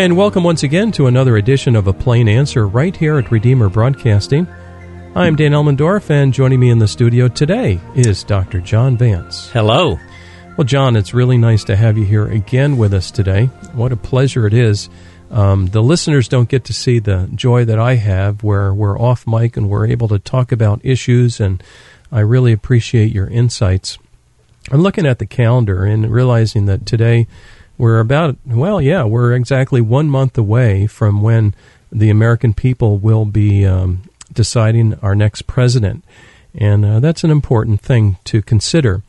And welcome once again to another edition of A Plain Answer right here at Redeemer Broadcasting. I'm Dan Elmendorf, and joining me in the studio today is Dr. John Vance. Hello. Well, John, it's really nice to have you here again with us today. What a pleasure it is. Um, the listeners don't get to see the joy that I have where we're off mic and we're able to talk about issues, and I really appreciate your insights. I'm looking at the calendar and realizing that today we're about, well, yeah, we're exactly one month away from when the American people will be um, deciding our next president. And uh, that's an important thing to consider.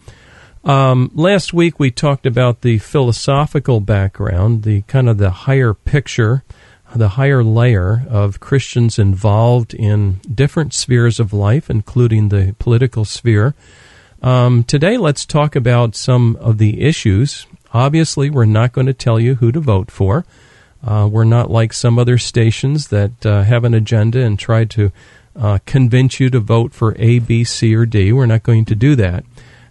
Um, last week we talked about the philosophical background, the kind of the higher picture, the higher layer of Christians involved in different spheres of life, including the political sphere. Um, today, let's talk about some of the issues Obviously, we're not going to tell you who to vote for. Uh, we're not like some other stations that uh, have an agenda and try to uh, convince you to vote for A, B, C, or D. We're not going to do that.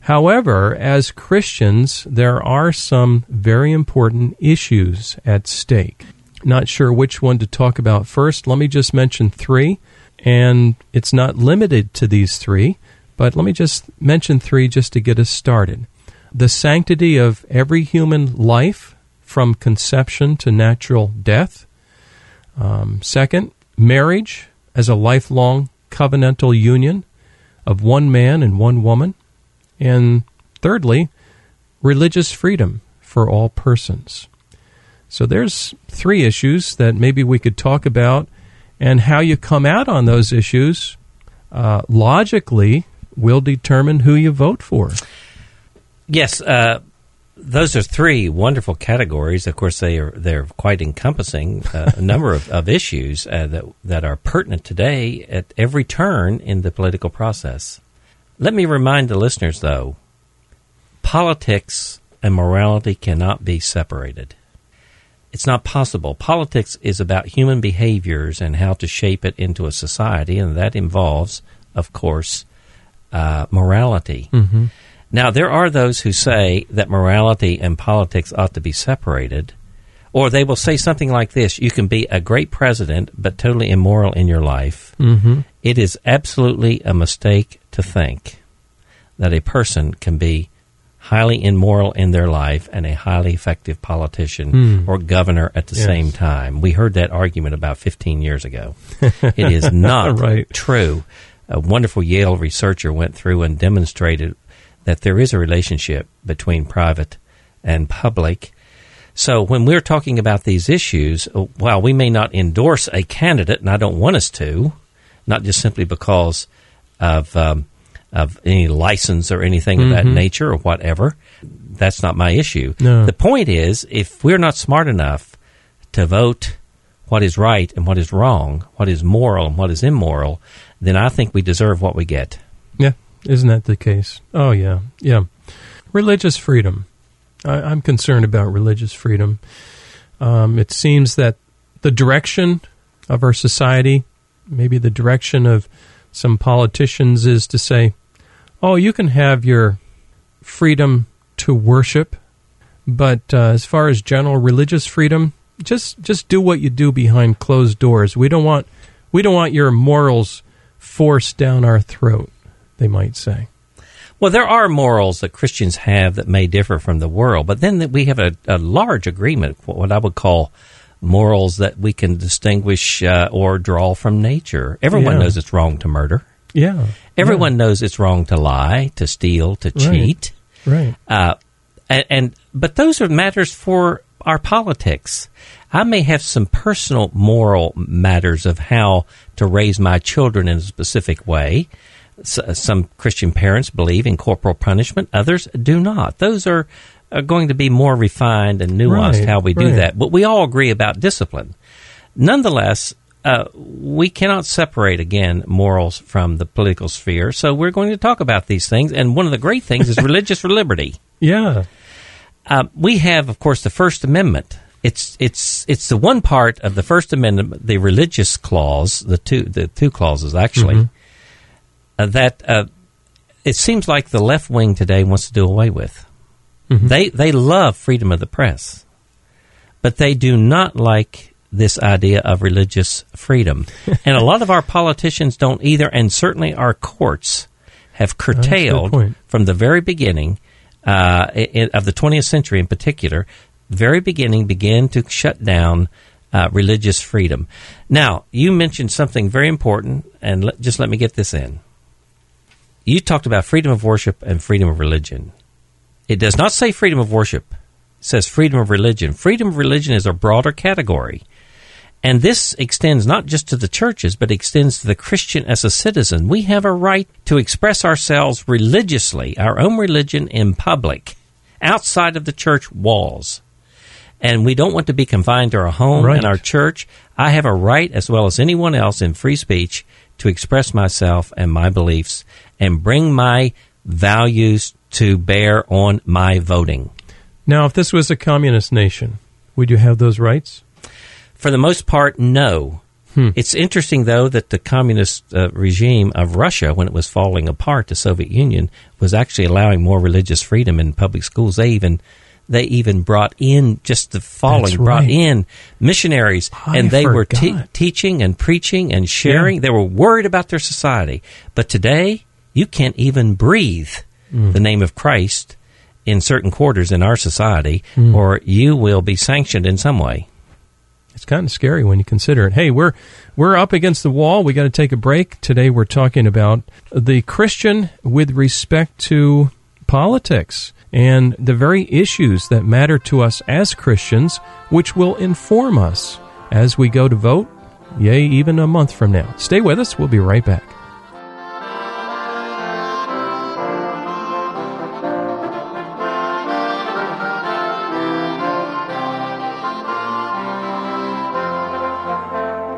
However, as Christians, there are some very important issues at stake. Not sure which one to talk about first. Let me just mention three, and it's not limited to these three, but let me just mention three just to get us started the sanctity of every human life from conception to natural death. Um, second, marriage as a lifelong covenantal union of one man and one woman. And thirdly, religious freedom for all persons. So there's three issues that maybe we could talk about, and how you come out on those issues uh, logically will determine who you vote for. Yes, uh, those are three wonderful categories. Of course, they are they're quite encompassing uh, a number of, of issues uh, that that are pertinent today at every turn in the political process. Let me remind the listeners, though, politics and morality cannot be separated. It's not possible. Politics is about human behaviors and how to shape it into a society, and that involves, of course, uh, morality. Mm-hmm. Now, there are those who say that morality and politics ought to be separated, or they will say something like this You can be a great president, but totally immoral in your life. Mm-hmm. It is absolutely a mistake to think that a person can be highly immoral in their life and a highly effective politician mm. or governor at the yes. same time. We heard that argument about 15 years ago. it is not right. true. A wonderful Yale researcher went through and demonstrated that there is a relationship between private and public. So when we're talking about these issues, uh, while we may not endorse a candidate, and I don't want us to, not just simply because of um, of any license or anything mm-hmm. of that nature or whatever, that's not my issue. No. The point is, if we're not smart enough to vote what is right and what is wrong, what is moral and what is immoral, then I think we deserve what we get. Yeah, isn't that the case? Oh, yeah. Yeah. Religious freedom. I, am concerned about religious freedom. Um, it seems that the direction of our society, maybe the direction of some politicians, is to say, oh, you can have your freedom to worship, but uh, as far as general religious freedom, just just do what you do behind closed doors. We don't want we don't want your morals forced down our throat they might say. Well, there are morals that Christians have that may differ from the world, but then we have a, a large agreement, what I would call morals that we can distinguish uh, or draw from nature. Everyone Yeah. knows it's wrong to murder. Yeah. Everyone knows it's wrong to lie, to steal, to cheat. Right. Uh, and, and but those are matters for our politics. I may have some personal moral matters of how to raise my children in a specific way. S- uh, some Christian parents believe in corporal punishment; others do not. Those are, are going to be more refined and nuanced Right, how we do right. that. But we all agree about discipline. Nonetheless, uh, we cannot separate again morals from the political sphere. So we're going to talk about these things. And one of the great things is religious liberty. Yeah. Uh, we have, of course, the First Amendment. It's it's it's the one part of the First Amendment, the religious clause, the two the two clauses actually, uh, that uh, it seems like the left wing today wants to do away with. Mhm. They they love freedom of the press, but they do not like this idea of religious freedom. and a lot of our politicians don't either, and certainly our courts have curtailed from the very beginning uh, of the 20th century in particular, very beginning began to shut down uh, religious freedom. Now, you mentioned something very important, and let, just let me get this in. You talked about freedom of worship and freedom of religion. It does not say freedom of worship. It says freedom of religion. Freedom of religion is a broader category. And this extends not just to the churches, but extends to the Christian as a citizen. We have a right to express ourselves religiously, our own religion in public, outside of the church walls. And we don't want to be confined to our home right. and our church. I have a right, as well as anyone else in free speech, to express myself and my beliefs and bring my values to bear on my voting. Now, if this was a communist nation, would you have those rights? For the most part, no. Hmm. It's interesting, though, that the communist uh, regime of Russia, when it was falling apart, the Soviet Union, was actually allowing more religious freedom in public schools. They even they even brought in just the falling right. brought in missionaries I and they forgot. were te- teaching and preaching and sharing yeah. they were worried about their society but today you can't even breathe mm. the name of christ in certain quarters in our society mm. or you will be sanctioned in some way it's kind of scary when you consider it. Hey, we're we're up against the wall. We got to take a break. Today we're talking about the Christian with respect to politics and the very issues that matter to us as Christians, which will inform us as we go to vote, yea, even a month from now. Stay with us. We'll be right back.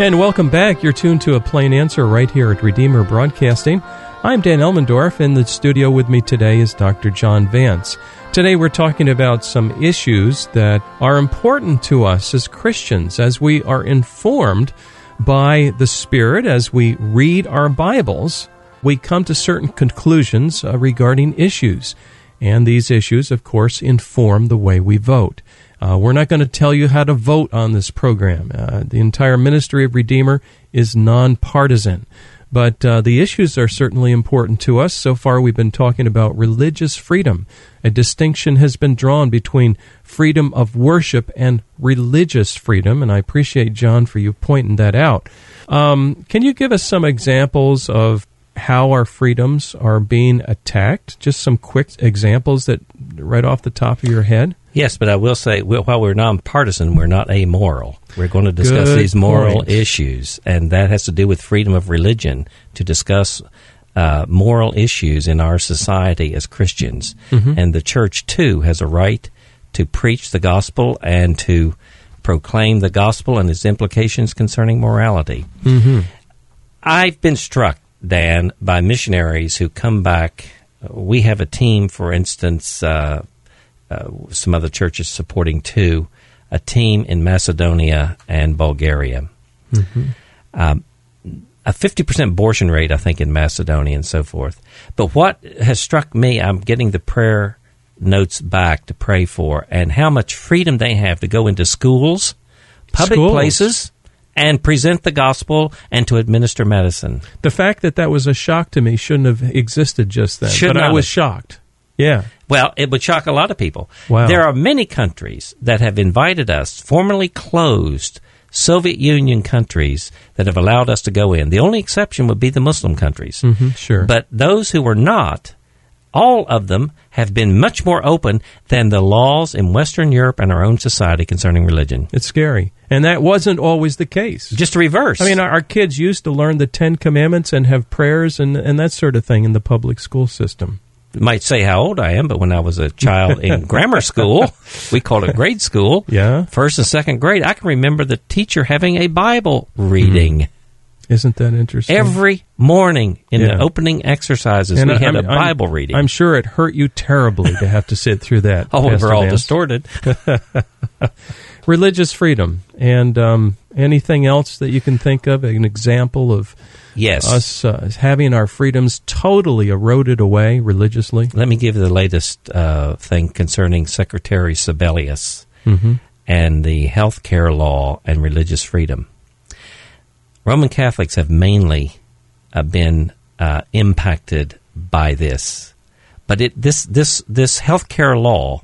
And welcome back. You're tuned to a plain answer right here at Redeemer Broadcasting. I'm Dan Elmendorf. In the studio with me today is Dr. John Vance. Today we're talking about some issues that are important to us as Christians as we are informed by the Spirit as we read our Bibles. We come to certain conclusions uh, regarding issues. And these issues, of course, inform the way we vote. Uh, we're not going to tell you how to vote on this program. Uh, the entire ministry of Redeemer is nonpartisan. But uh, the issues are certainly important to us. So far, we've been talking about religious freedom. A distinction has been drawn between freedom of worship and religious freedom, and I appreciate, John, for you pointing that out. Um, can you give us some examples of how our freedoms are being attacked? Just some quick examples that right off the top of your head? Yes, but I will say, while we're nonpartisan, we're not amoral. We're going to discuss Good these moral point. issues, and that has to do with freedom of religion to discuss uh, moral issues in our society as Christians. Mm-hmm. And the church, too, has a right to preach the gospel and to proclaim the gospel and its implications concerning morality. Mm-hmm. I've been struck, Dan, by missionaries who come back. We have a team, for instance, uh, uh, some other churches supporting too, a team in Macedonia and Bulgaria. Mm-hmm. Um, a 50% abortion rate, I think, in Macedonia and so forth. But what has struck me, I'm getting the prayer notes back to pray for and how much freedom they have to go into schools, public Schools. places, and present the gospel and to administer medicine. The fact that that was a shock to me shouldn't have existed just then. Should but I was have. shocked. Yeah. Well, it would shock a lot of people. Wow. There are many countries that have invited us, formerly closed Soviet Union countries, that have allowed us to go in. The only exception would be the Muslim countries. Mhm, sure. But those who were not, all of them have been much more open than the laws in Western Europe and our own society concerning religion. It's scary. And that wasn't always the case. Just the reverse. I mean, our, our kids used to learn the Ten Commandments and have prayers and, and that sort of thing in the public school system. Might say how old I am, but when I was a child in grammar school, we called it grade school. Yeah. First and second grade, I can remember the teacher having a Bible reading Isn't that interesting? every morning in Yeah. the opening exercises. And we I- had I'm- a I'm- Bible reading. I'm sure it hurt you terribly to have to sit through that. oh, Pastor we're all Vance. distorted. Religious freedom. And um, anything else that you can think of, an example of Yes. us uh, having our freedoms totally eroded away religiously? Let me give you the latest uh, thing concerning Secretary Sebelius Mm-hmm. and the health care law and religious freedom. Roman Catholics have mainly uh, been uh, impacted by this, but it this this this health care law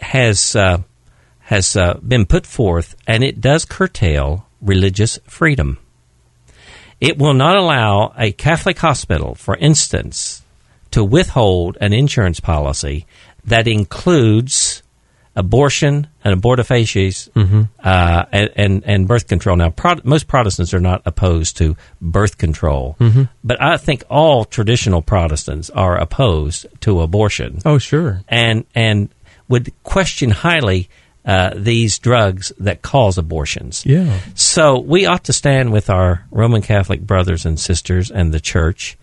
has uh, has uh, been put forth, and it does curtail religious freedom. It will not allow a Catholic hospital, for instance, to withhold an insurance policy that includes abortion and abortifacients uh, and, and and birth control. Now, Pro- most Protestants are not opposed to birth control, but I think all traditional Protestants are opposed to abortion Oh, sure. and and would question highly uh, these drugs that cause abortions. Yeah. So we ought to stand with our Roman Catholic brothers and sisters and the church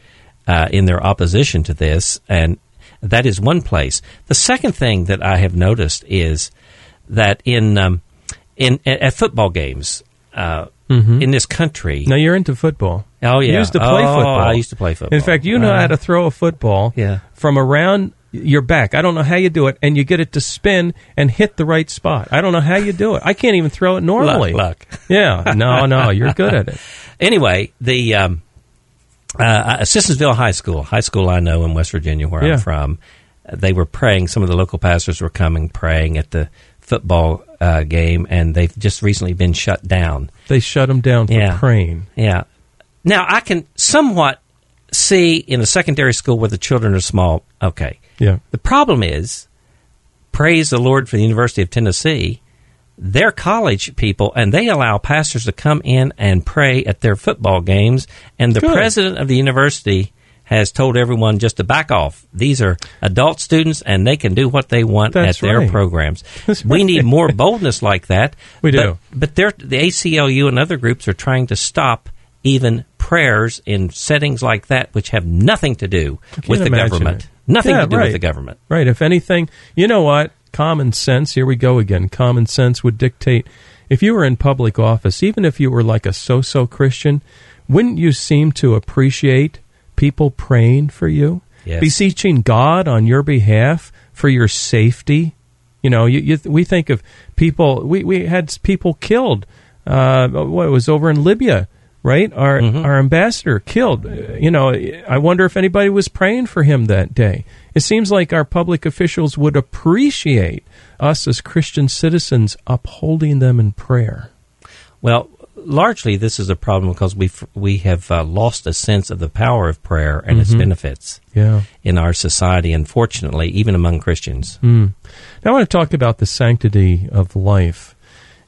uh, in their opposition to this, and that is one place. The second thing that I have noticed is that in um, in at football games uh, in this country. Now you're into football. Oh yeah, You used to play Oh, football. I used to play football. In fact, you know how to throw a football Yeah. from around your back. I don't know how you do it, and you get it to spin and hit the right spot. I don't know how you do it. I can't even throw it normally. luck. Yeah, no, no, you're good at it. anyway, the um, uh, Sissonville High School, high school I know in West Virginia, where Yeah. I'm from, uh, they were praying. Some of the local pastors were coming praying at the football uh, game, and they've just recently been shut down. They shut them down for Yeah. praying. Yeah. Now I can somewhat see in a secondary school where the children are small. Okay. Yeah, The problem is, praise the Lord for the University of Tennessee. They're college people, and they allow pastors to come in and pray at their football games. And the Good. president of the university has told everyone just to back off. These are adult students, and they can do what they want That's at their right. programs. That's we right. need more boldness like that. We but, do. But they're, the ACLU and other groups are trying to stop even prayers in settings like that, which have nothing to do with the government. it. Nothing Yeah, to do right. with the government. right. If anything, you know what? Common sense. Here we go again. Common sense would dictate. If you were in public office, even if you were like a so-so Christian, wouldn't you seem to appreciate people praying for you, Yes. beseeching God on your behalf for your safety? You know, you, you, we think of people. We we had people killed. Uh, what it was over in Libya, right? Our our ambassador killed. You know, I wonder if anybody was praying for him that day. It seems like our public officials would appreciate us as Christian citizens upholding them in prayer. Well, largely this is a problem because we we have uh, lost a sense of the power of prayer and its benefits Yeah. in our society. Unfortunately, even among Christians. Now I want to talk about the sanctity of life,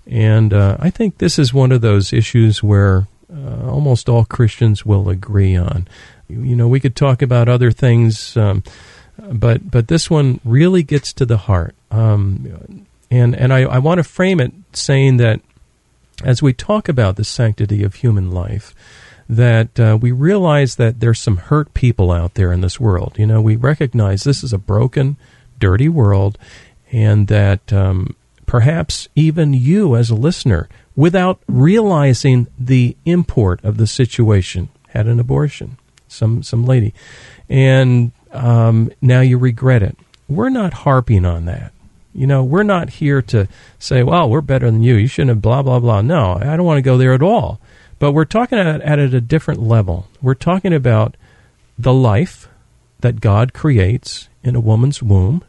and uh, I think this is one of those issues where uh, almost all Christians will agree on. You know, we could talk about other things, um, but but this one really gets to the heart. Um, and and I, I want to frame it saying that as we talk about the sanctity of human life, that uh, we realize that there's some hurt people out there in this world. You know, we recognize this is a broken, dirty world, and that um, perhaps even you as a listener, without realizing the import of the situation, had an abortion, some some lady, and um, now you regret it. We're not harping on that. You know, we're not here to say, well, we're better than you. You shouldn't have blah, blah, blah. No, I don't want to go there at all. But we're talking at, at a different level. We're talking about the life that God creates in a woman's womb,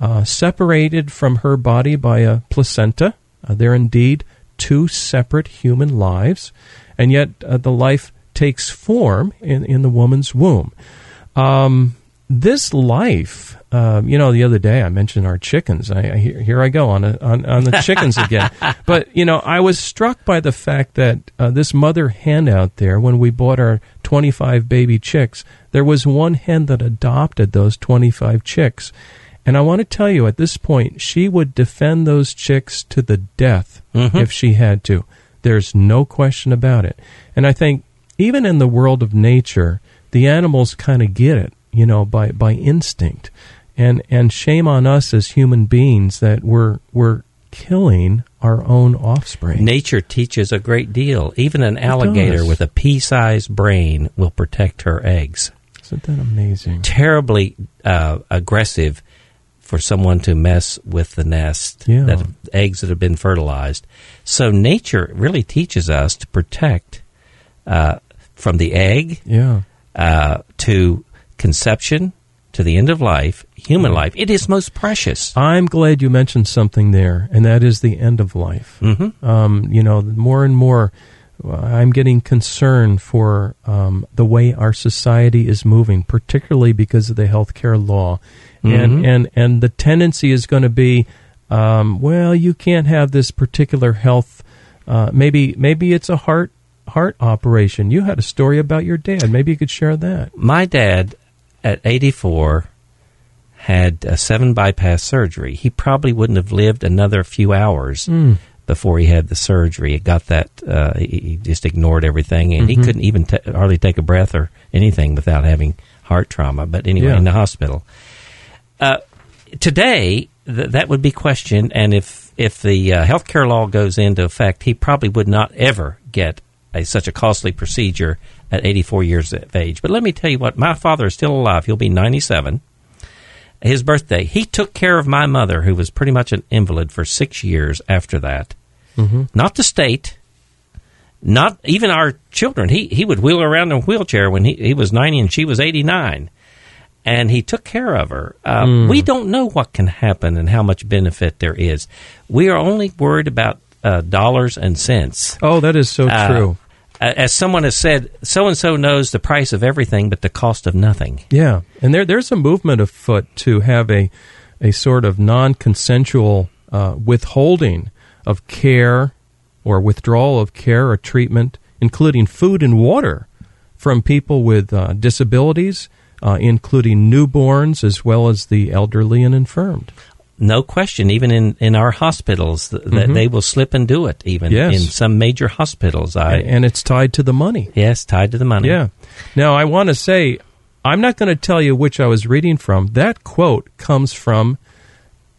uh, separated from her body by a placenta. Uh, they're indeed two separate human lives, and yet uh, the life takes form in, in the woman's womb. Um, this life, um, you know, the other day I mentioned our chickens. I, I here I go on, a, on on the chickens again. but you know, I was struck by the fact that uh, this mother hen out there, when we bought our twenty five baby chicks, there was one hen that adopted those twenty five chicks. And I want to tell you, at this point, she would defend those chicks to the death Mhm. if she had to. There's no question about it. And I think even in the world of nature, the animals kind of get it, you know, by, by instinct. And and shame on us as human beings that we're we're killing our own offspring. Nature teaches a great deal. Even an alligator does. with a pea-sized brain will protect her eggs. Isn't that amazing? Terribly uh, aggressive for someone to mess with the nest Yeah. that eggs that have been fertilized. So nature really teaches us to protect uh, from the egg Yeah. uh, to conception to the end of life, human life. It is most precious. I'm glad you mentioned something there, and that is the end of life. hmm um, you know, more and more, uh, I'm getting concerned for um, the way our society is moving, particularly because of the healthcare law, and Mhm. and and the tendency is going to be, um, well, you can't have this particular health. Uh, maybe maybe it's a heart heart operation. You had a story about your dad. Maybe you could share that. My dad, at 84, had a seven bypass surgery. He probably wouldn't have lived another few hours Mm. before he had the surgery. It got that, uh, he, he just ignored everything, and he Mhm. couldn't even ta hardly take a breath or anything without having heart trauma. But anyway, Yeah. in the hospital. Uh, today, th- that would be questioned, and if, if the uh, healthcare law goes into effect, he probably would not ever get a, such a costly procedure at 84 years of age. But let me tell you what, my father is still alive. He'll be 97. His birthday, he took care of my mother, who was pretty much an invalid for six years after that. Mm-hmm. Not the state, not even our children. He he would wheel around in a wheelchair when he, he was 90 and she was 89. And he took care of her. Uh, Mm. We don't know what can happen and how much benefit there is. We are only worried about uh, dollars and cents. Oh, that is so Uh, true. as someone has said, so and so knows the price of everything, but the cost of nothing. Yeah, and there there's a movement afoot to have a a sort of non-consensual uh, withholding of care or withdrawal of care or treatment, including food and water, from people with uh, disabilities, uh, including newborns as well as the elderly and infirmed. No question, even in, in our hospitals, th- that Mhm. they will slip and do it. Even Yes. in some major hospitals, I and it's tied to the money. yes, tied to the money. Yeah. Now, I want to say, I'm not going to tell you which I was reading from. That quote comes from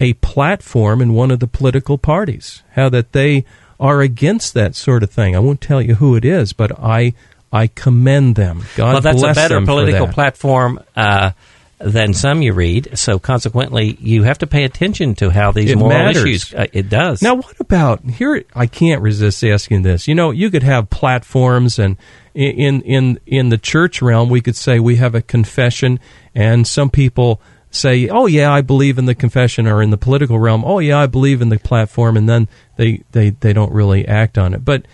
a platform in one of the political parties, how that they are against that sort of thing. I won't tell you who it is, but I I commend them. God well, that's a better political platform uh, than some you read. So consequently, you have to pay attention to how these It moral matters. issues. Uh, it does. Now, what about here? I can't resist asking this. You know, you could have platforms, and in in in the church realm, we could say we have a confession, and some people say, "Oh yeah, I believe in the confession," or in the political realm, "Oh yeah, I believe in the platform," and then they they they don't really act on it. But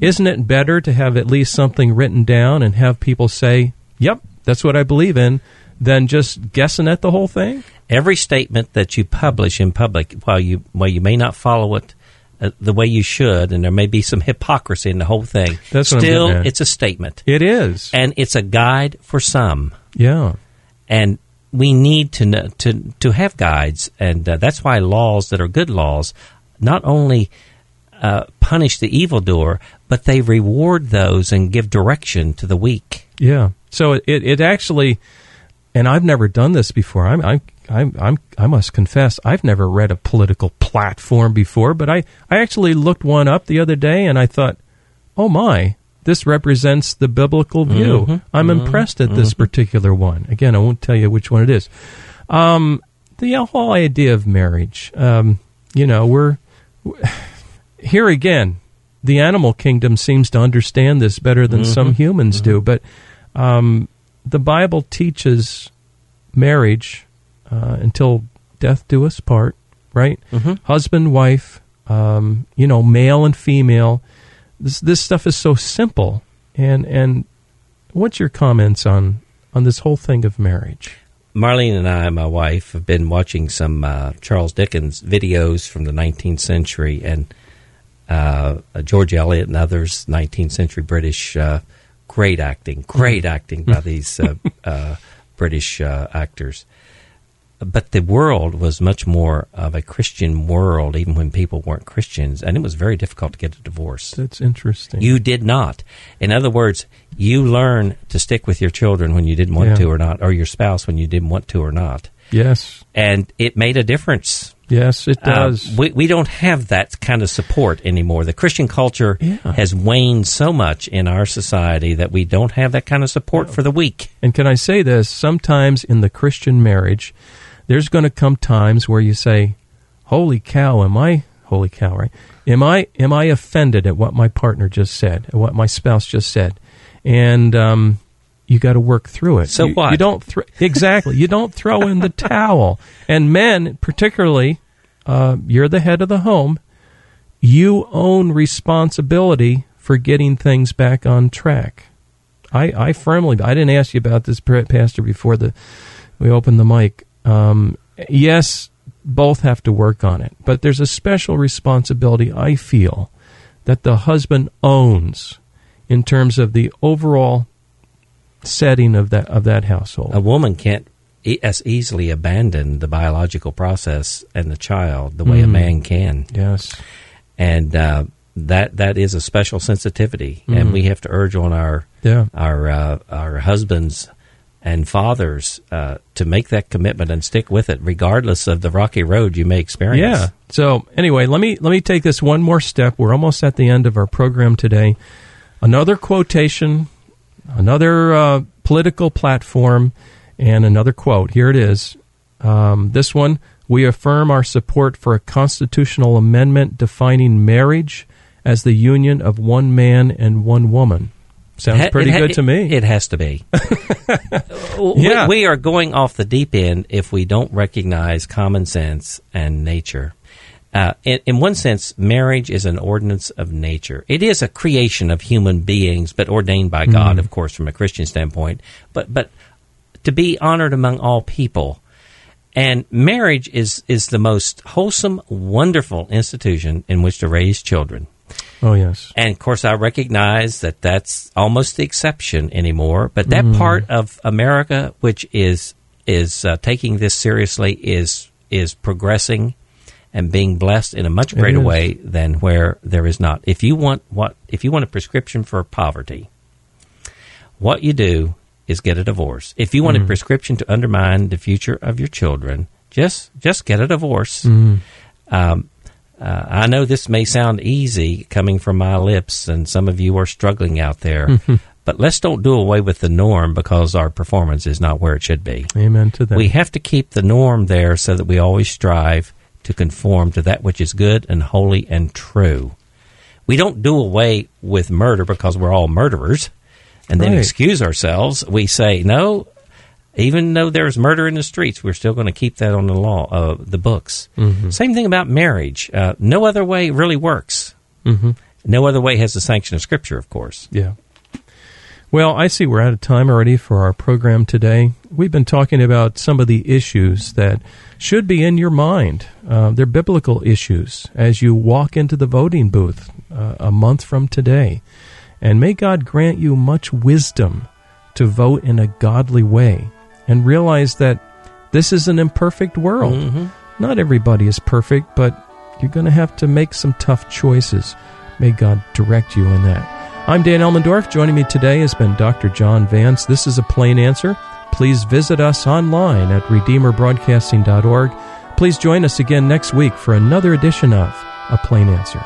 isn't it better to have at least something written down and have people say, "Yep, that's what I believe in," than just guessing at the whole thing? every statement that you publish in public, while you while you may not follow it uh, the way you should, and there may be some hypocrisy in the whole thing, That's still it's a statement, It is, and it's a guide for some. yeah. and we need to know, to to have guides, and uh, that's why laws that are good laws not only uh, punish the evildoer, but they reward those and give direction to the weak. Yeah. So it, it actually, and I've never done this before. I'm, I'm, I'm, I'm, I must confess, I've never read a political platform before, but I, I actually looked one up the other day and I thought, oh my, this represents the biblical view. Mm-hmm. I'm impressed at this particular one. Again, I won't tell you which one it is. Um, the whole idea of marriage, um, you know, we're here again. The animal kingdom seems to understand this better than some humans do, but um, the Bible teaches marriage uh, until death do us part, right? Husband, wife, um, you know, male and female. This this stuff is so simple. And and what's your comments on on this whole thing of marriage? Marlene and I, my wife, have been watching some uh, Charles Dickens videos from the 19th century and uh, George Eliot and others, 19th century British. Uh, great acting, great acting by these uh, uh, British uh, actors. But the world was much more of a Christian world, even when people weren't Christians, and it was very difficult to get a divorce. That's interesting. You did not. In other words, you learn to stick with your children when you didn't want Yeah. to or not, or your spouse when you didn't want to or not. yes, And it made a difference. Yes, it Uh, does. we, we don't have that kind of support anymore. The Christian culture Yeah. has waned so much in our society that we don't have that kind of support for the weak. And can I say this? Sometimes in the Christian marriage, there's going to come times where you say, "Holy cow, am I holy cow, right? Am I am I offended at what my partner just said, at what my spouse just said?" And um, you got to work through it. So you, what? You don't thr exactly. You don't throw in the towel. And men, particularly, uh, you're the head of the home. You own responsibility for getting things back on track. I, I firmly, I didn't ask you about this, Pastor, before the we opened the mic. Um, yes, both have to work on it, but there's a special responsibility I feel that the husband owns in terms of the overall setting of that of that household. A woman can't e- as easily abandon the biological process and the child the way a Mm. man can. yes, And uh, that that is a special sensitivity, and Mhm. we have to urge on our yeah, our uh, our husbands and fathers uh, to make that commitment and stick with it, regardless of the rocky road you may experience. Yeah. So anyway, let me let me take this one more step. We're almost at the end of our program today. Another quotation, another uh, political platform, and another quote. Here it is. Um, this one: We affirm our support for a constitutional amendment defining marriage as the union of one man and one woman. Sounds Ha- pretty ha- good to me. It, has to be. We- Yeah. we, are going off the deep end if we don't recognize common sense and nature. Uh, in, in one sense, marriage is an ordinance of nature. It is a creation of human beings, but ordained by God, of course, from a Christian standpoint. But but to be honored among all people. And marriage is, is the most wholesome, wonderful institution in which to raise children. oh yes. And of course, I recognize that that's almost the exception anymore. But that part of America which is is uh, taking this seriously is is progressing and being blessed in a much greater way than where there is not. If you want what if you want a prescription for poverty, what you do is get a divorce. If you want a prescription to undermine the future of your children, just just get a divorce. Um, uh, I know this may sound easy coming from my lips, and some of you are struggling out there. but let's don't do away with the norm because our performance is not where it should be. Amen to that. We have to keep the norm there so that we always strive to conform to that which is good and holy and true. We don't do away with murder because we're all murderers and then Right. excuse ourselves. We say, no, even though there's murder in the streets, we're still going to keep that on the law, uh, the books. Same thing about marriage. Uh, no other way really works. hmm No other way has the sanction of Scripture, of course. Yeah. Well, I see we're out of time already for our program today. We've been talking about some of the issues that should be in your mind. Uh, they're biblical issues as you walk into the voting booth uh, a month from today. And may God grant you much wisdom to vote in a godly way and realize that this is an imperfect world. Not everybody is perfect, but you're going to have to make some tough choices. May God direct you in that. I'm Dan Elmendorf. Joining me today has been Dr. John Vance. This is a plain answer. Please visit us online at redeemerbroadcasting.org. Please join us again next week for another edition of A Plain Answer.